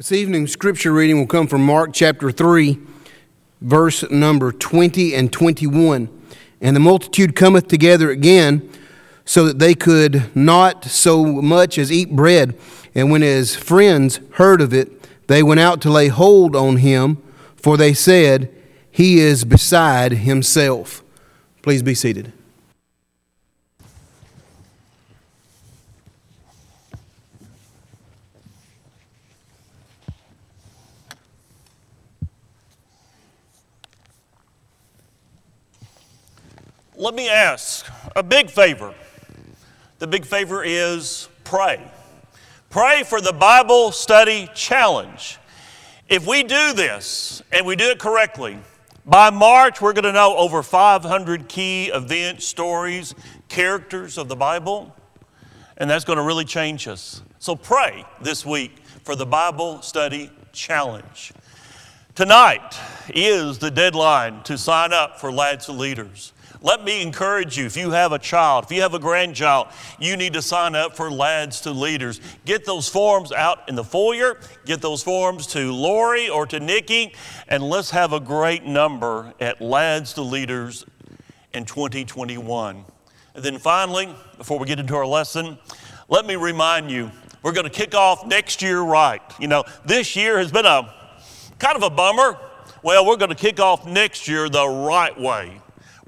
This evening's scripture reading will come from Mark chapter 3, verse number 20 and 21. And the multitude cometh together again, so that they could not so much as eat bread. And when his friends heard of it, they went out to lay hold on him, for they said, He is beside himself. Please be seated. Let me ask a big favor. The big favor is pray. Pray for the Bible study challenge. If we do this and we do it correctly, by March we're going to know over 500 key events, stories, characters of the Bible, and that's going to really change us. So pray this week for the Bible study challenge. Tonight is the deadline to sign up for Lads to Leaders. Let me encourage you if you have a child, if you have a grandchild, you need to sign up for Lads to Leaders. Get those forms out in the foyer, get those forms to Lori or to Nikki, and let's have a great number at Lads to Leaders in 2021. And then finally, before we get into our lesson, let me remind you we're going to kick off next year right. You know, this year has been a kind of a bummer. Well, we're going to kick off next year the right way.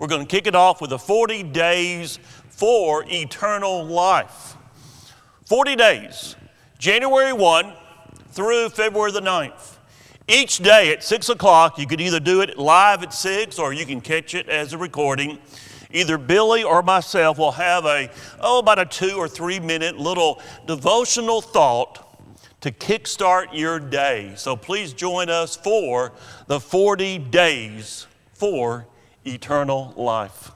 We're going to kick it off with the 40 days for eternal life. 40 days, January 1 through February the 9th. Each day at 6 o'clock, you can either do it live at 6 or you can catch it as a recording. Either Billy or myself will have a, oh, about a two or three minute little devotional thought to kickstart your day. So please join us for the 40 days for eternal life.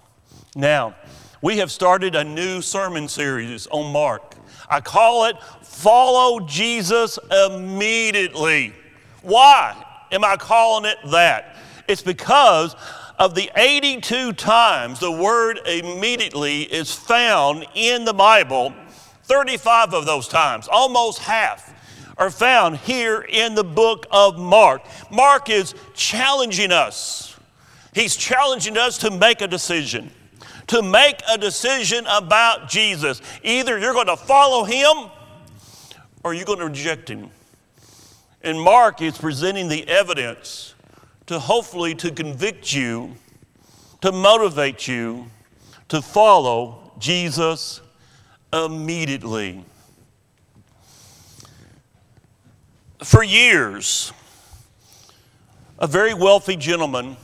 Now, we have started a new sermon series on Mark. I call it Follow Jesus Immediately. Why am I calling it that? It's because of the 82 times the word immediately is found in the Bible, 35 of those times, almost half, are found here in the book of Mark. Mark is challenging us He's challenging us to make a decision, to make a decision about Jesus. Either you're going to follow him or you're going to reject him. And Mark is presenting the evidence to hopefully to convict you, to motivate you to follow Jesus immediately. For years, a very wealthy gentleman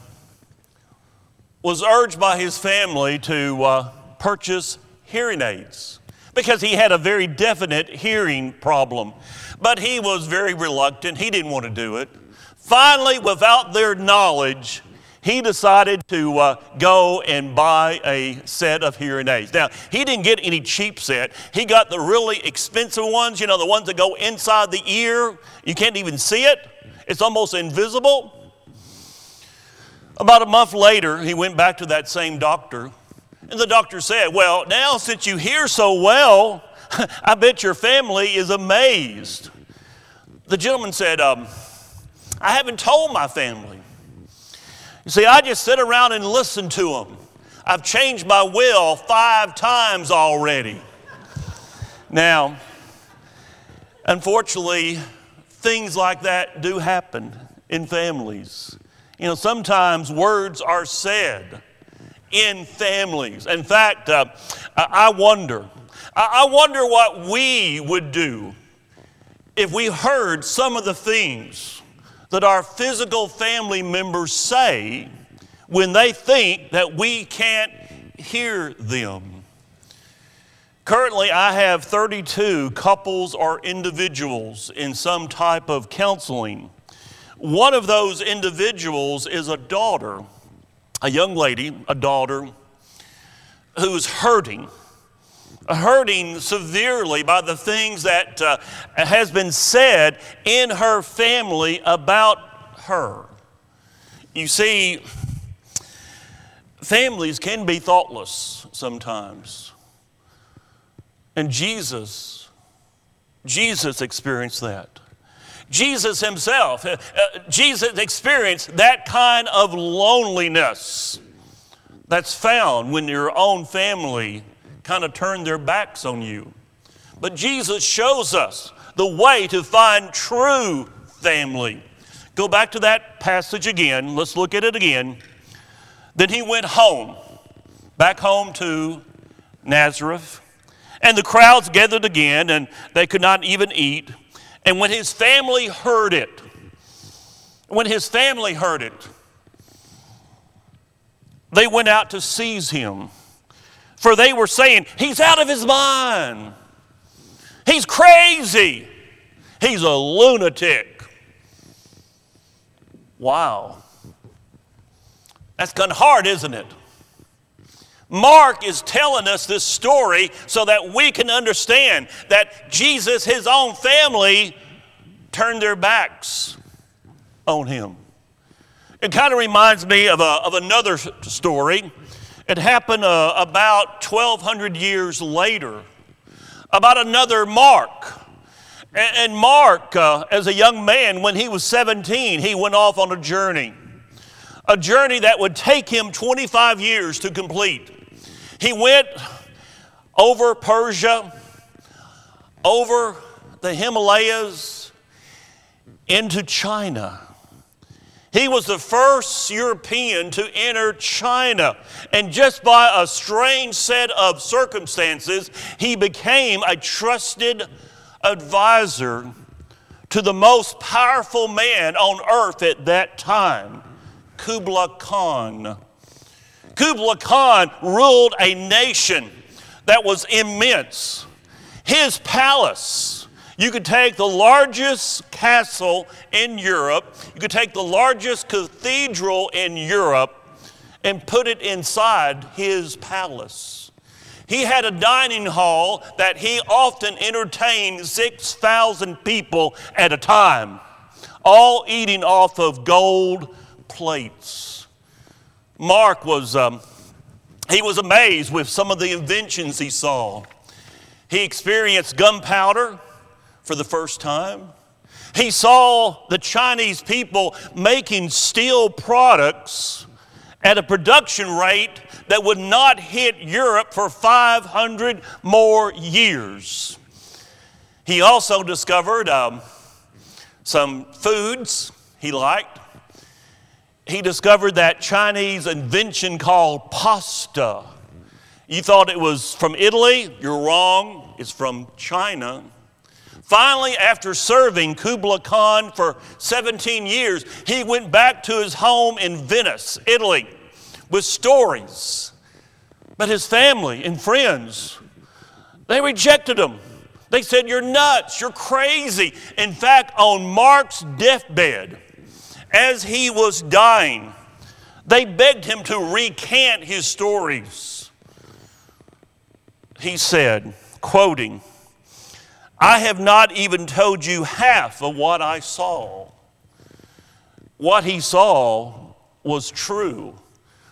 was urged by his family to uh, purchase hearing aids because he had a very definite hearing problem. But he was very reluctant, he didn't want to do it. Finally, without their knowledge, he decided to uh, go and buy a set of hearing aids. Now, he didn't get any cheap set. He got the really expensive ones, you know, the ones that go inside the ear. You can't even see it, it's almost invisible. About a month later, he went back to that same doctor, and the doctor said, Well, now since you hear so well, I bet your family is amazed. The gentleman said, um, I haven't told my family. You see, I just sit around and listen to them. I've changed my will five times already. now, unfortunately, things like that do happen in families. You know, sometimes words are said in families. In fact, uh, I wonder, I wonder what we would do if we heard some of the things that our physical family members say when they think that we can't hear them. Currently, I have 32 couples or individuals in some type of counseling. One of those individuals is a daughter, a young lady, a daughter, who's hurting, hurting severely by the things that uh, has been said in her family about her. You see, families can be thoughtless sometimes. And Jesus, Jesus experienced that. Jesus himself, uh, uh, Jesus experienced that kind of loneliness that's found when your own family kind of turn their backs on you. But Jesus shows us the way to find true family. Go back to that passage again. Let's look at it again. Then he went home, back home to Nazareth. And the crowds gathered again, and they could not even eat. And when his family heard it, when his family heard it, they went out to seize him. For they were saying, He's out of his mind. He's crazy. He's a lunatic. Wow. That's kind of hard, isn't it? Mark is telling us this story so that we can understand that Jesus, his own family, turned their backs on him. It kind of reminds me of, a, of another story. It happened uh, about 1,200 years later, about another Mark. And, and Mark, uh, as a young man, when he was 17, he went off on a journey, a journey that would take him 25 years to complete. He went over Persia, over the Himalayas, into China. He was the first European to enter China. And just by a strange set of circumstances, he became a trusted advisor to the most powerful man on earth at that time, Kublai Khan. Kublai Khan ruled a nation that was immense. His palace, you could take the largest castle in Europe, you could take the largest cathedral in Europe, and put it inside his palace. He had a dining hall that he often entertained 6,000 people at a time, all eating off of gold plates. Mark was, um, he was amazed with some of the inventions he saw. He experienced gunpowder for the first time. He saw the Chinese people making steel products at a production rate that would not hit Europe for 500 more years. He also discovered um, some foods he liked he discovered that Chinese invention called pasta. You thought it was from Italy? You're wrong. It's from China. Finally, after serving Kublai Khan for 17 years, he went back to his home in Venice, Italy, with stories. But his family and friends, they rejected him. They said, You're nuts, you're crazy. In fact, on Mark's deathbed, as he was dying, they begged him to recant his stories. He said, quoting, I have not even told you half of what I saw. What he saw was true.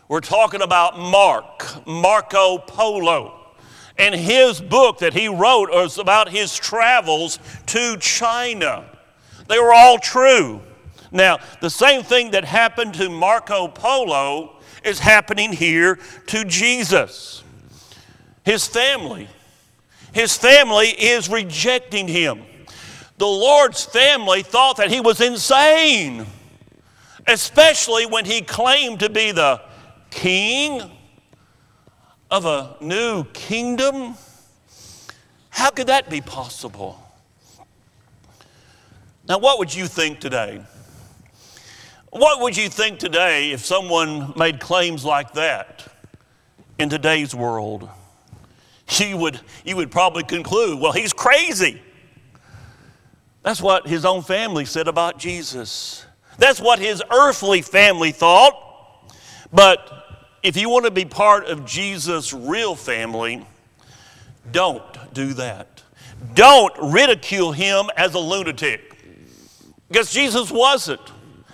We're talking about Mark, Marco Polo. And his book that he wrote was about his travels to China. They were all true. Now, the same thing that happened to Marco Polo is happening here to Jesus. His family, his family is rejecting him. The Lord's family thought that he was insane, especially when he claimed to be the king of a new kingdom. How could that be possible? Now, what would you think today? What would you think today if someone made claims like that in today's world? You would, you would probably conclude, well, he's crazy. That's what his own family said about Jesus. That's what his earthly family thought. But if you want to be part of Jesus' real family, don't do that. Don't ridicule him as a lunatic. Because Jesus wasn't.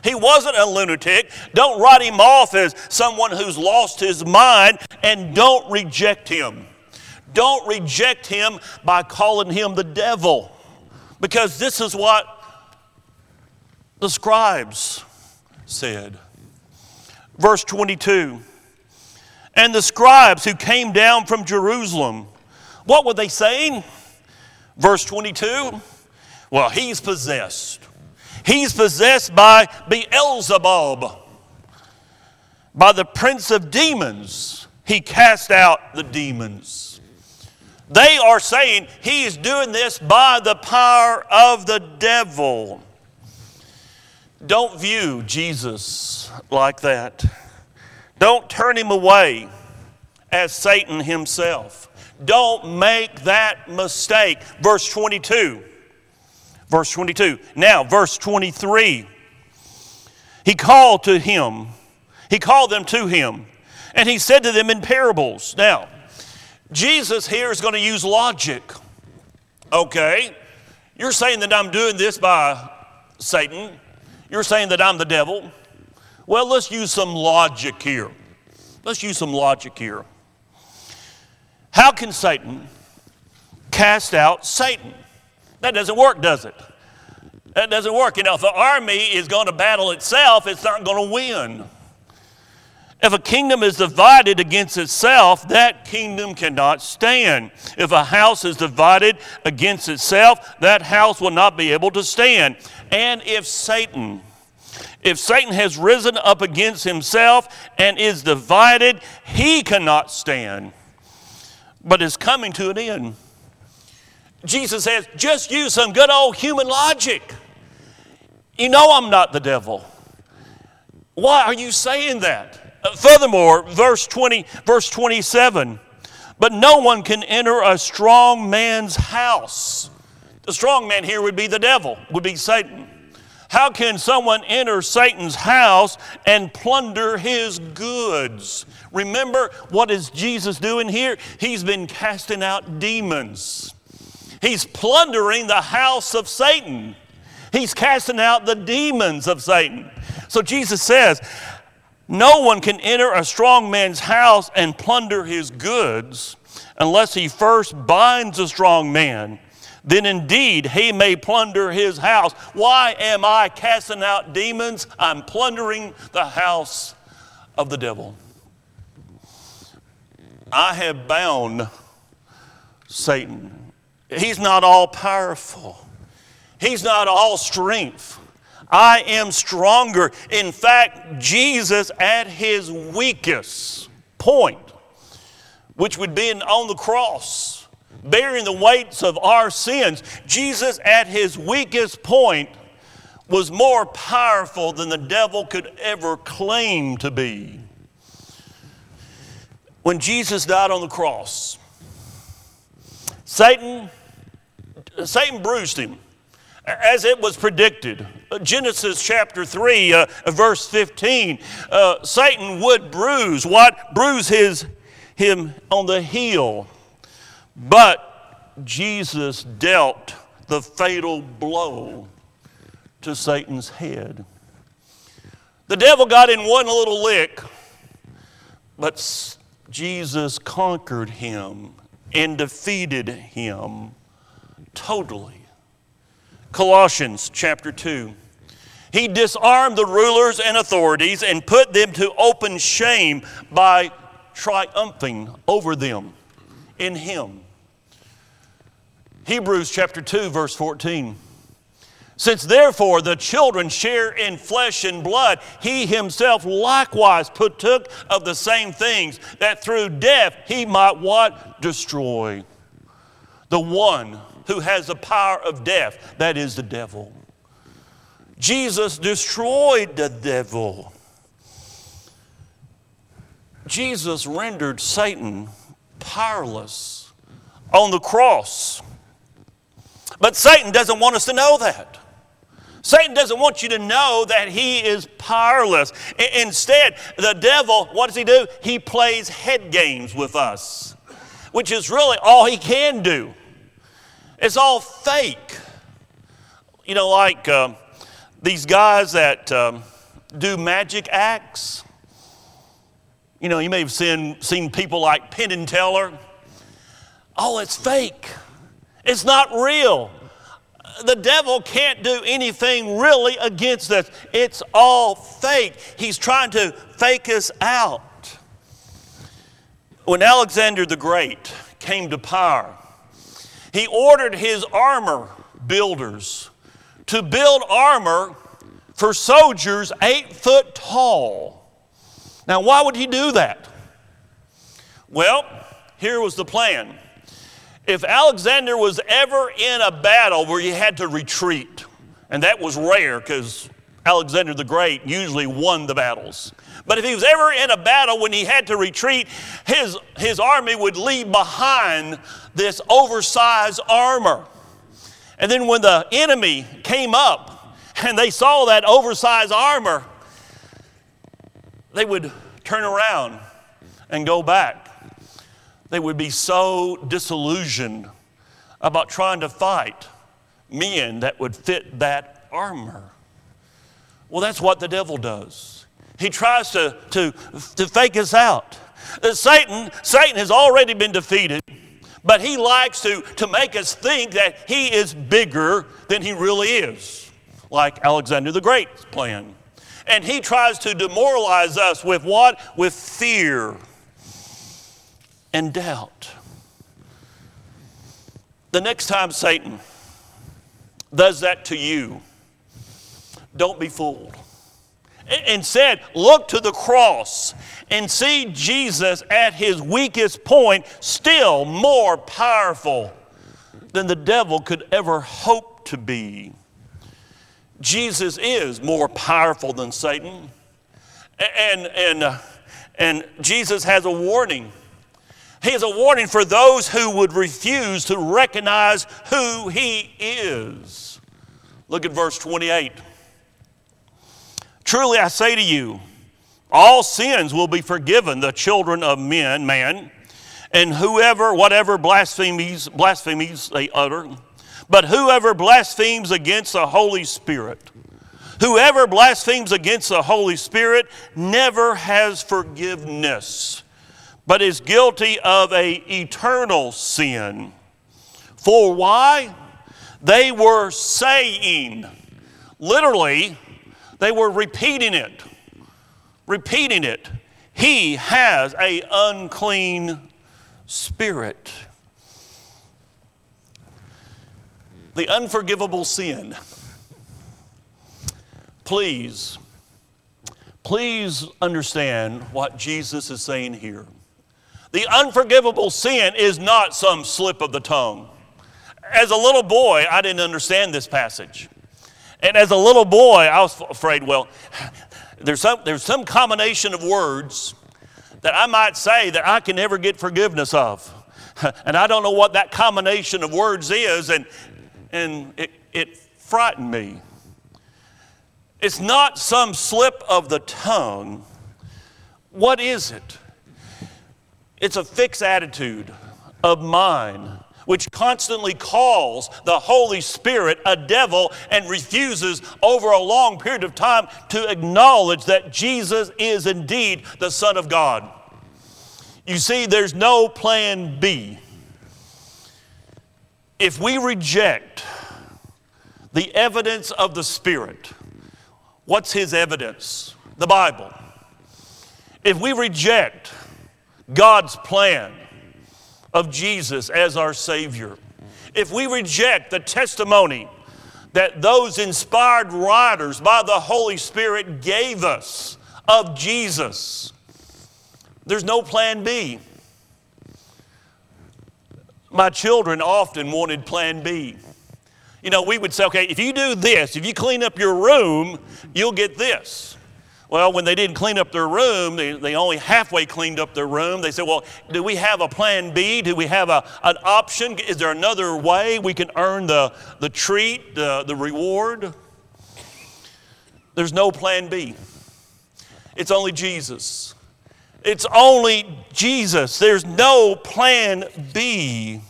He wasn't a lunatic. Don't write him off as someone who's lost his mind and don't reject him. Don't reject him by calling him the devil because this is what the scribes said. Verse 22 And the scribes who came down from Jerusalem, what were they saying? Verse 22 Well, he's possessed. He's possessed by Beelzebub, by the prince of demons. He cast out the demons. They are saying he is doing this by the power of the devil. Don't view Jesus like that. Don't turn him away as Satan himself. Don't make that mistake. Verse 22. Verse 22. Now, verse 23. He called to him, he called them to him, and he said to them in parables. Now, Jesus here is going to use logic. Okay, you're saying that I'm doing this by Satan. You're saying that I'm the devil. Well, let's use some logic here. Let's use some logic here. How can Satan cast out Satan? That doesn't work, does it? That doesn't work. You know, if the army is going to battle itself, it's not going to win. If a kingdom is divided against itself, that kingdom cannot stand. If a house is divided against itself, that house will not be able to stand. And if Satan, if Satan has risen up against himself and is divided, he cannot stand, but is coming to an end. Jesus says, just use some good old human logic. You know I'm not the devil. Why are you saying that? Uh, furthermore, verse 20, verse 27, but no one can enter a strong man's house. The strong man here would be the devil, would be Satan. How can someone enter Satan's house and plunder his goods? Remember, what is Jesus doing here? He's been casting out demons. He's plundering the house of Satan. He's casting out the demons of Satan. So Jesus says, no one can enter a strong man's house and plunder his goods unless he first binds a strong man. Then indeed he may plunder his house. Why am I casting out demons? I'm plundering the house of the devil. I have bound Satan. He's not all powerful, he's not all strength. I am stronger. In fact, Jesus at his weakest point, which would be on the cross, bearing the weights of our sins, Jesus at his weakest point was more powerful than the devil could ever claim to be. When Jesus died on the cross, Satan, Satan bruised him as it was predicted. Genesis chapter 3, uh, verse 15. Uh, Satan would bruise what? Bruise his, him on the heel. But Jesus dealt the fatal blow to Satan's head. The devil got in one little lick, but Jesus conquered him and defeated him totally. Colossians chapter 2. He disarmed the rulers and authorities and put them to open shame by triumphing over them in Him. Hebrews chapter 2, verse 14. Since therefore the children share in flesh and blood, he himself likewise partook of the same things, that through death he might what? Destroy the one who has the power of death, that is the devil. Jesus destroyed the devil. Jesus rendered Satan powerless on the cross. But Satan doesn't want us to know that. Satan doesn't want you to know that he is powerless. Instead, the devil, what does he do? He plays head games with us, which is really all he can do. It's all fake. You know, like uh, these guys that um, do magic acts. You know, you may have seen, seen people like Penn and Teller. Oh, it's fake. It's not real. The devil can't do anything really against us. It's all fake. He's trying to fake us out. When Alexander the Great came to power, he ordered his armor builders to build armor for soldiers eight foot tall. Now, why would he do that? Well, here was the plan. If Alexander was ever in a battle where he had to retreat, and that was rare because Alexander the Great usually won the battles. But if he was ever in a battle when he had to retreat, his, his army would leave behind this oversized armor. And then when the enemy came up and they saw that oversized armor, they would turn around and go back. They would be so disillusioned about trying to fight men that would fit that armor. Well, that's what the devil does. He tries to, to, to fake us out. Uh, Satan, Satan has already been defeated, but he likes to, to make us think that he is bigger than he really is, like Alexander the Great's plan. And he tries to demoralize us with what? With fear and doubt. The next time Satan does that to you, don't be fooled. Instead, look to the cross and see Jesus at his weakest point, still more powerful than the devil could ever hope to be. Jesus is more powerful than Satan. And, and, uh, and Jesus has a warning. He has a warning for those who would refuse to recognize who he is. Look at verse 28. Truly I say to you, all sins will be forgiven the children of men, man, and whoever, whatever blasphemies, blasphemies they utter. But whoever blasphemes against the Holy Spirit, whoever blasphemes against the Holy Spirit never has forgiveness, but is guilty of a eternal sin. For why? They were saying, literally, they were repeating it, repeating it. He has a unclean spirit. The unforgivable sin. Please, please understand what Jesus is saying here. The unforgivable sin is not some slip of the tongue. As a little boy, I didn't understand this passage. And as a little boy, I was afraid, well, there's some, there's some combination of words that I might say that I can never get forgiveness of. And I don't know what that combination of words is, and, and it, it frightened me. It's not some slip of the tongue. What is it? It's a fixed attitude of mind which constantly calls the Holy Spirit a devil and refuses over a long period of time to acknowledge that Jesus is indeed the Son of God. You see, there's no plan B. If we reject the evidence of the Spirit, what's His evidence? The Bible. If we reject God's plan, of Jesus as our Savior, if we reject the testimony that those inspired writers by the Holy Spirit gave us of Jesus, there's no plan B. My children often wanted plan B. You know, we would say, okay, if you do this, if you clean up your room, you'll get this. Well, when they didn't clean up their room, they, they only halfway cleaned up their room. They said, Well, do we have a plan B? Do we have a, an option? Is there another way we can earn the, the treat, the, the reward? There's no plan B. It's only Jesus. It's only Jesus. There's no plan B.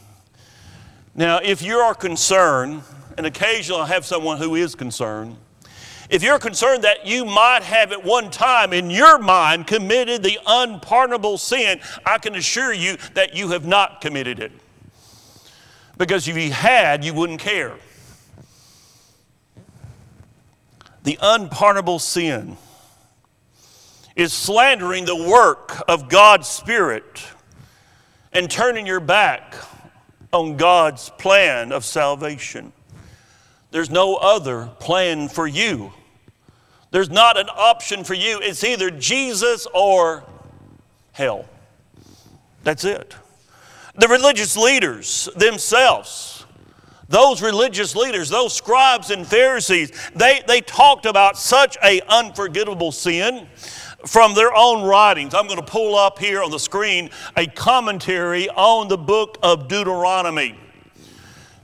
Now, if you are concerned, and occasionally I have someone who is concerned, if you're concerned that you might have at one time in your mind committed the unpardonable sin, I can assure you that you have not committed it. Because if you had, you wouldn't care. The unpardonable sin is slandering the work of God's Spirit and turning your back on God's plan of salvation. There's no other plan for you. There's not an option for you. It's either Jesus or hell. That's it. The religious leaders themselves, those religious leaders, those scribes and Pharisees, they, they talked about such a unforgivable sin from their own writings. I'm going to pull up here on the screen a commentary on the book of Deuteronomy.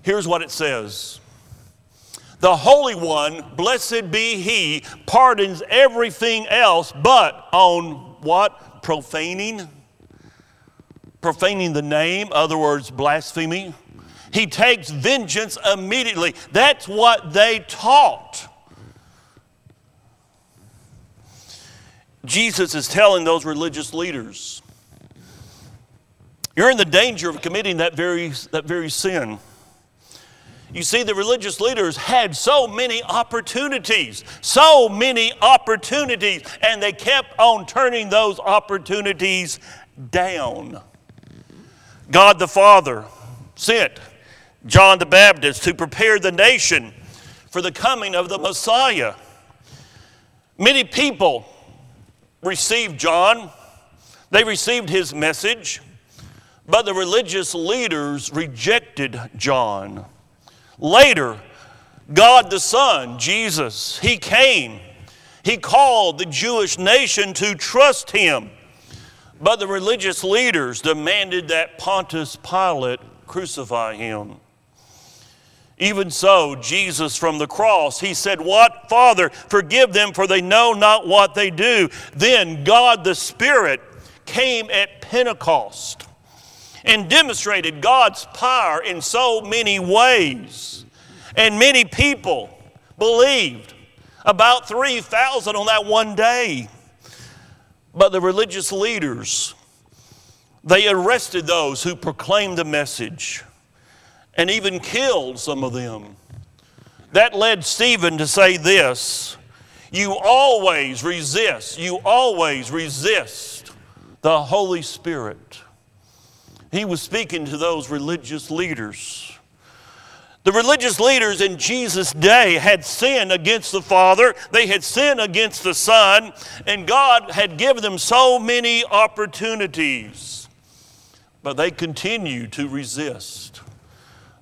Here's what it says. The Holy One, blessed be He, pardons everything else but on what? Profaning profaning the name, other words, blasphemy. He takes vengeance immediately. That's what they taught. Jesus is telling those religious leaders, you're in the danger of committing that very, that very sin. You see, the religious leaders had so many opportunities, so many opportunities, and they kept on turning those opportunities down. God the Father sent John the Baptist to prepare the nation for the coming of the Messiah. Many people received John, they received his message, but the religious leaders rejected John. Later, God the Son, Jesus, he came. He called the Jewish nation to trust him. But the religious leaders demanded that Pontius Pilate crucify him. Even so, Jesus from the cross, he said, What? Father, forgive them, for they know not what they do. Then God the Spirit came at Pentecost and demonstrated God's power in so many ways. And many people believed, about 3,000 on that one day. But the religious leaders, they arrested those who proclaimed the message and even killed some of them. That led Stephen to say this You always resist, you always resist the Holy Spirit. He was speaking to those religious leaders. The religious leaders in Jesus' day had sinned against the Father, they had sinned against the Son, and God had given them so many opportunities. But they continue to resist.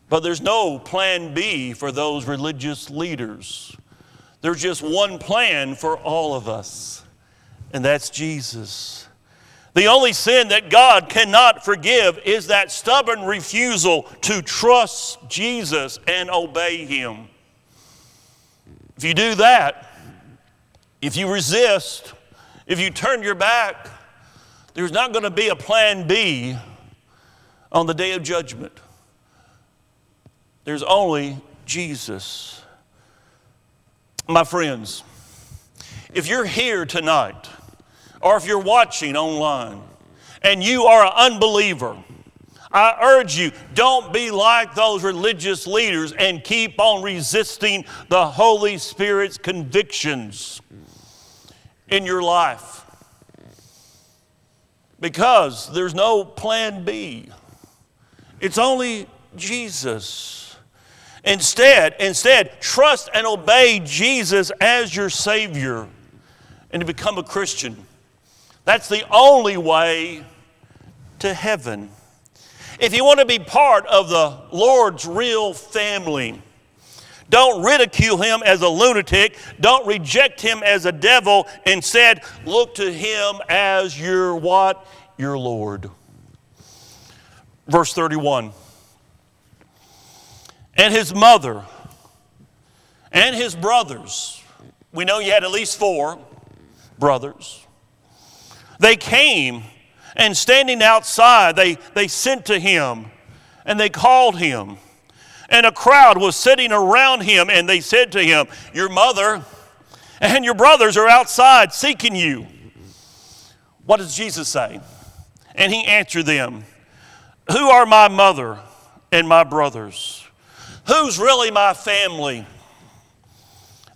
But there's no plan B for those religious leaders. There's just one plan for all of us, and that's Jesus. The only sin that God cannot forgive is that stubborn refusal to trust Jesus and obey Him. If you do that, if you resist, if you turn your back, there's not going to be a plan B on the day of judgment. There's only Jesus. My friends, if you're here tonight, or if you're watching online and you are an unbeliever, I urge you, don't be like those religious leaders and keep on resisting the Holy Spirit's convictions in your life. Because there's no plan B. It's only Jesus. Instead, instead, trust and obey Jesus as your Savior and to become a Christian. That's the only way to heaven. If you want to be part of the Lord's real family, don't ridicule him as a lunatic. Don't reject him as a devil. Instead, look to him as your what? Your Lord. Verse 31. And his mother and his brothers, we know you had at least four brothers, they came and standing outside, they, they sent to him and they called him. And a crowd was sitting around him and they said to him, Your mother and your brothers are outside seeking you. What does Jesus say? And he answered them, Who are my mother and my brothers? Who's really my family?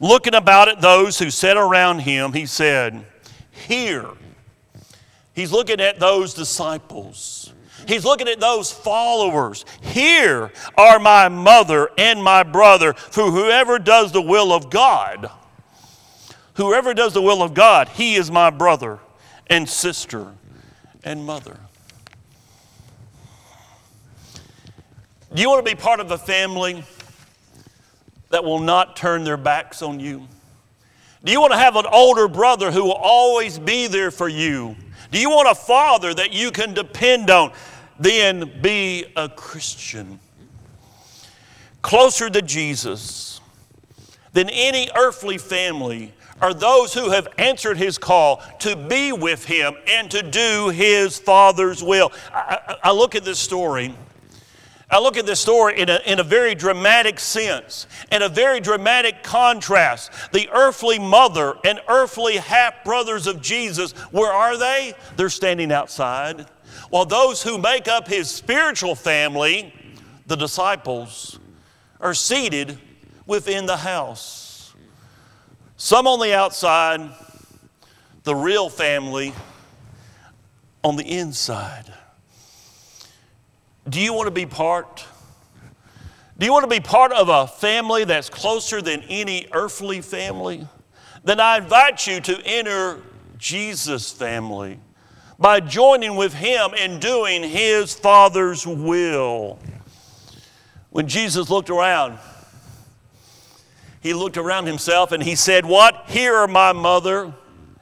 looking about at those who sat around him, he said, Here. He's looking at those disciples. He's looking at those followers. Here are my mother and my brother, for whoever does the will of God, whoever does the will of God, he is my brother and sister and mother. Do you want to be part of a family that will not turn their backs on you? Do you want to have an older brother who will always be there for you? Do you want a father that you can depend on? Then be a Christian. Closer to Jesus than any earthly family are those who have answered his call to be with him and to do his Father's will. I, I, I look at this story I look at this story in a, in a very dramatic sense, in a very dramatic contrast. The earthly mother and earthly half brothers of Jesus, where are they? They're standing outside. While those who make up his spiritual family, the disciples, are seated within the house. Some on the outside, the real family on the inside. Do you want to be part? Do you want to be part of a family that's closer than any earthly family? Then I invite you to enter Jesus' family by joining with Him in doing His Father's will. When Jesus looked around, He looked around Himself and He said, What? Here are my mother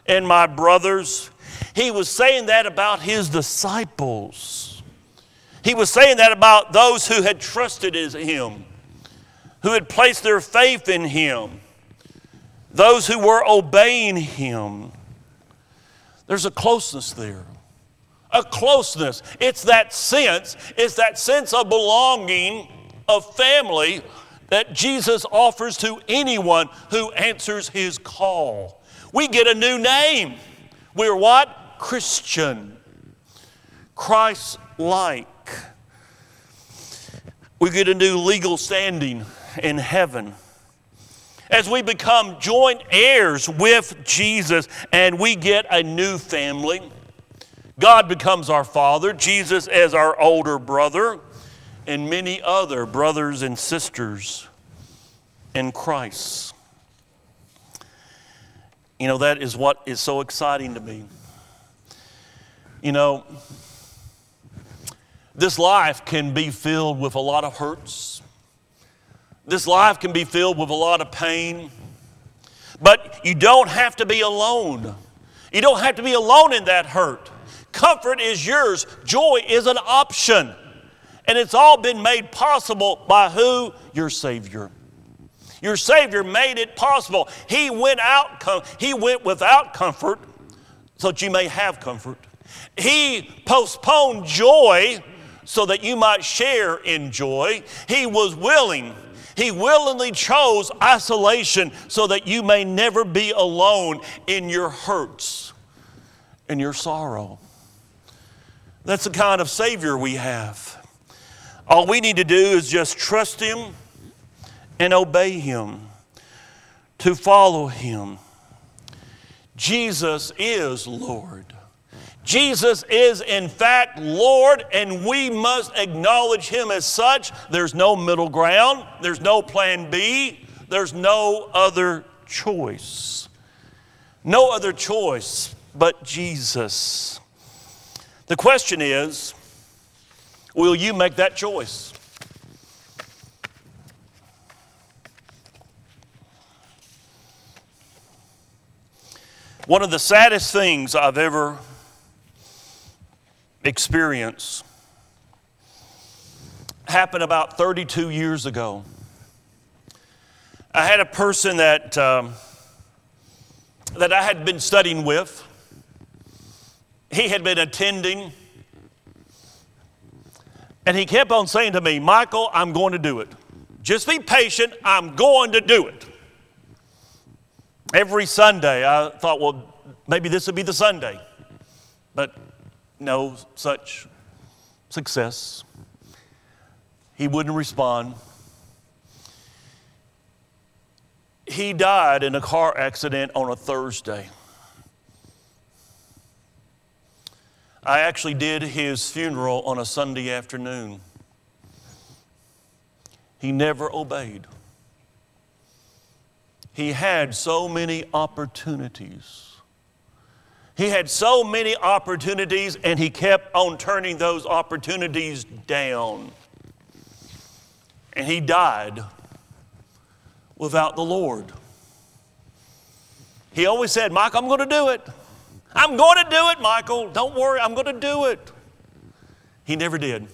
and my brothers. He was saying that about His disciples. He was saying that about those who had trusted him, who had placed their faith in him, those who were obeying him. There's a closeness there. A closeness. It's that sense, it's that sense of belonging, of family that Jesus offers to anyone who answers his call. We get a new name. We're what? Christian. Christ like we get a new legal standing in heaven. As we become joint heirs with Jesus and we get a new family, God becomes our father, Jesus as our older brother, and many other brothers and sisters in Christ. You know, that is what is so exciting to me. You know, this life can be filled with a lot of hurts. This life can be filled with a lot of pain. But you don't have to be alone. You don't have to be alone in that hurt. Comfort is yours, joy is an option. And it's all been made possible by who? Your Savior. Your Savior made it possible. He went out, he went without comfort so that you may have comfort. He postponed joy so that you might share in joy. He was willing. He willingly chose isolation so that you may never be alone in your hurts and your sorrow. That's the kind of Savior we have. All we need to do is just trust Him and obey Him, to follow Him. Jesus is Lord. Jesus is, in fact, Lord, and we must acknowledge Him as such. There's no middle ground, there's no plan B, there's no other choice. No other choice but Jesus. The question is will you make that choice? One of the saddest things I've ever experience happened about 32 years ago. I had a person that, um, that I had been studying with. He had been attending. And he kept on saying to me, Michael, I'm going to do it. Just be patient, I'm going to do it. Every Sunday, I thought, well, maybe this would be the Sunday. But no such success. He wouldn't respond. He died in a car accident on a Thursday. I actually did his funeral on a Sunday afternoon. He never obeyed. He had so many opportunities. He had so many opportunities, and he kept on turning those opportunities down. And he died without the Lord. He always said, Mike, I'm going to do it. I'm going to do it, Michael. Don't worry, I'm going to do it. He never did.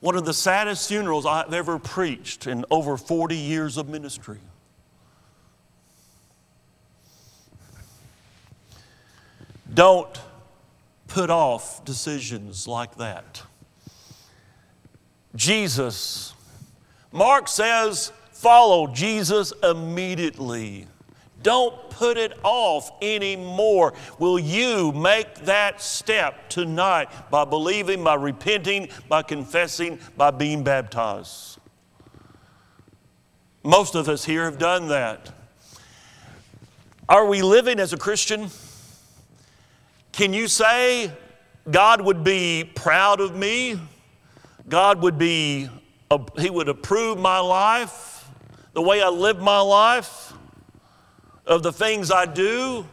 One of the saddest funerals I've ever preached in over 40 years of ministry. Don't put off decisions like that. Jesus, Mark says, follow Jesus immediately. Don't put it off anymore. Will you make that step tonight by believing, by repenting, by confessing, by being baptized? Most of us here have done that. Are we living as a Christian? Can you say God would be proud of me? God would be, He would approve my life, the way I live my life, of the things I do?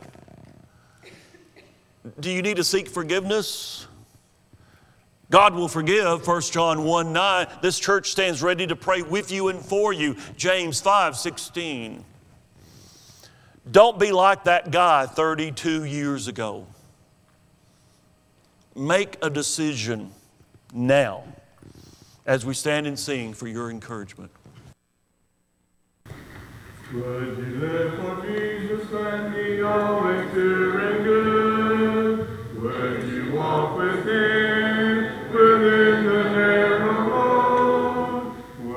Do you need to seek forgiveness? God will forgive, 1 John 1 9. This church stands ready to pray with you and for you, James 5 16. Don't be like that guy 32 years ago make a decision now as we stand and sing for your encouragement. Would you live for Jesus and be always doing good? Would you walk with him?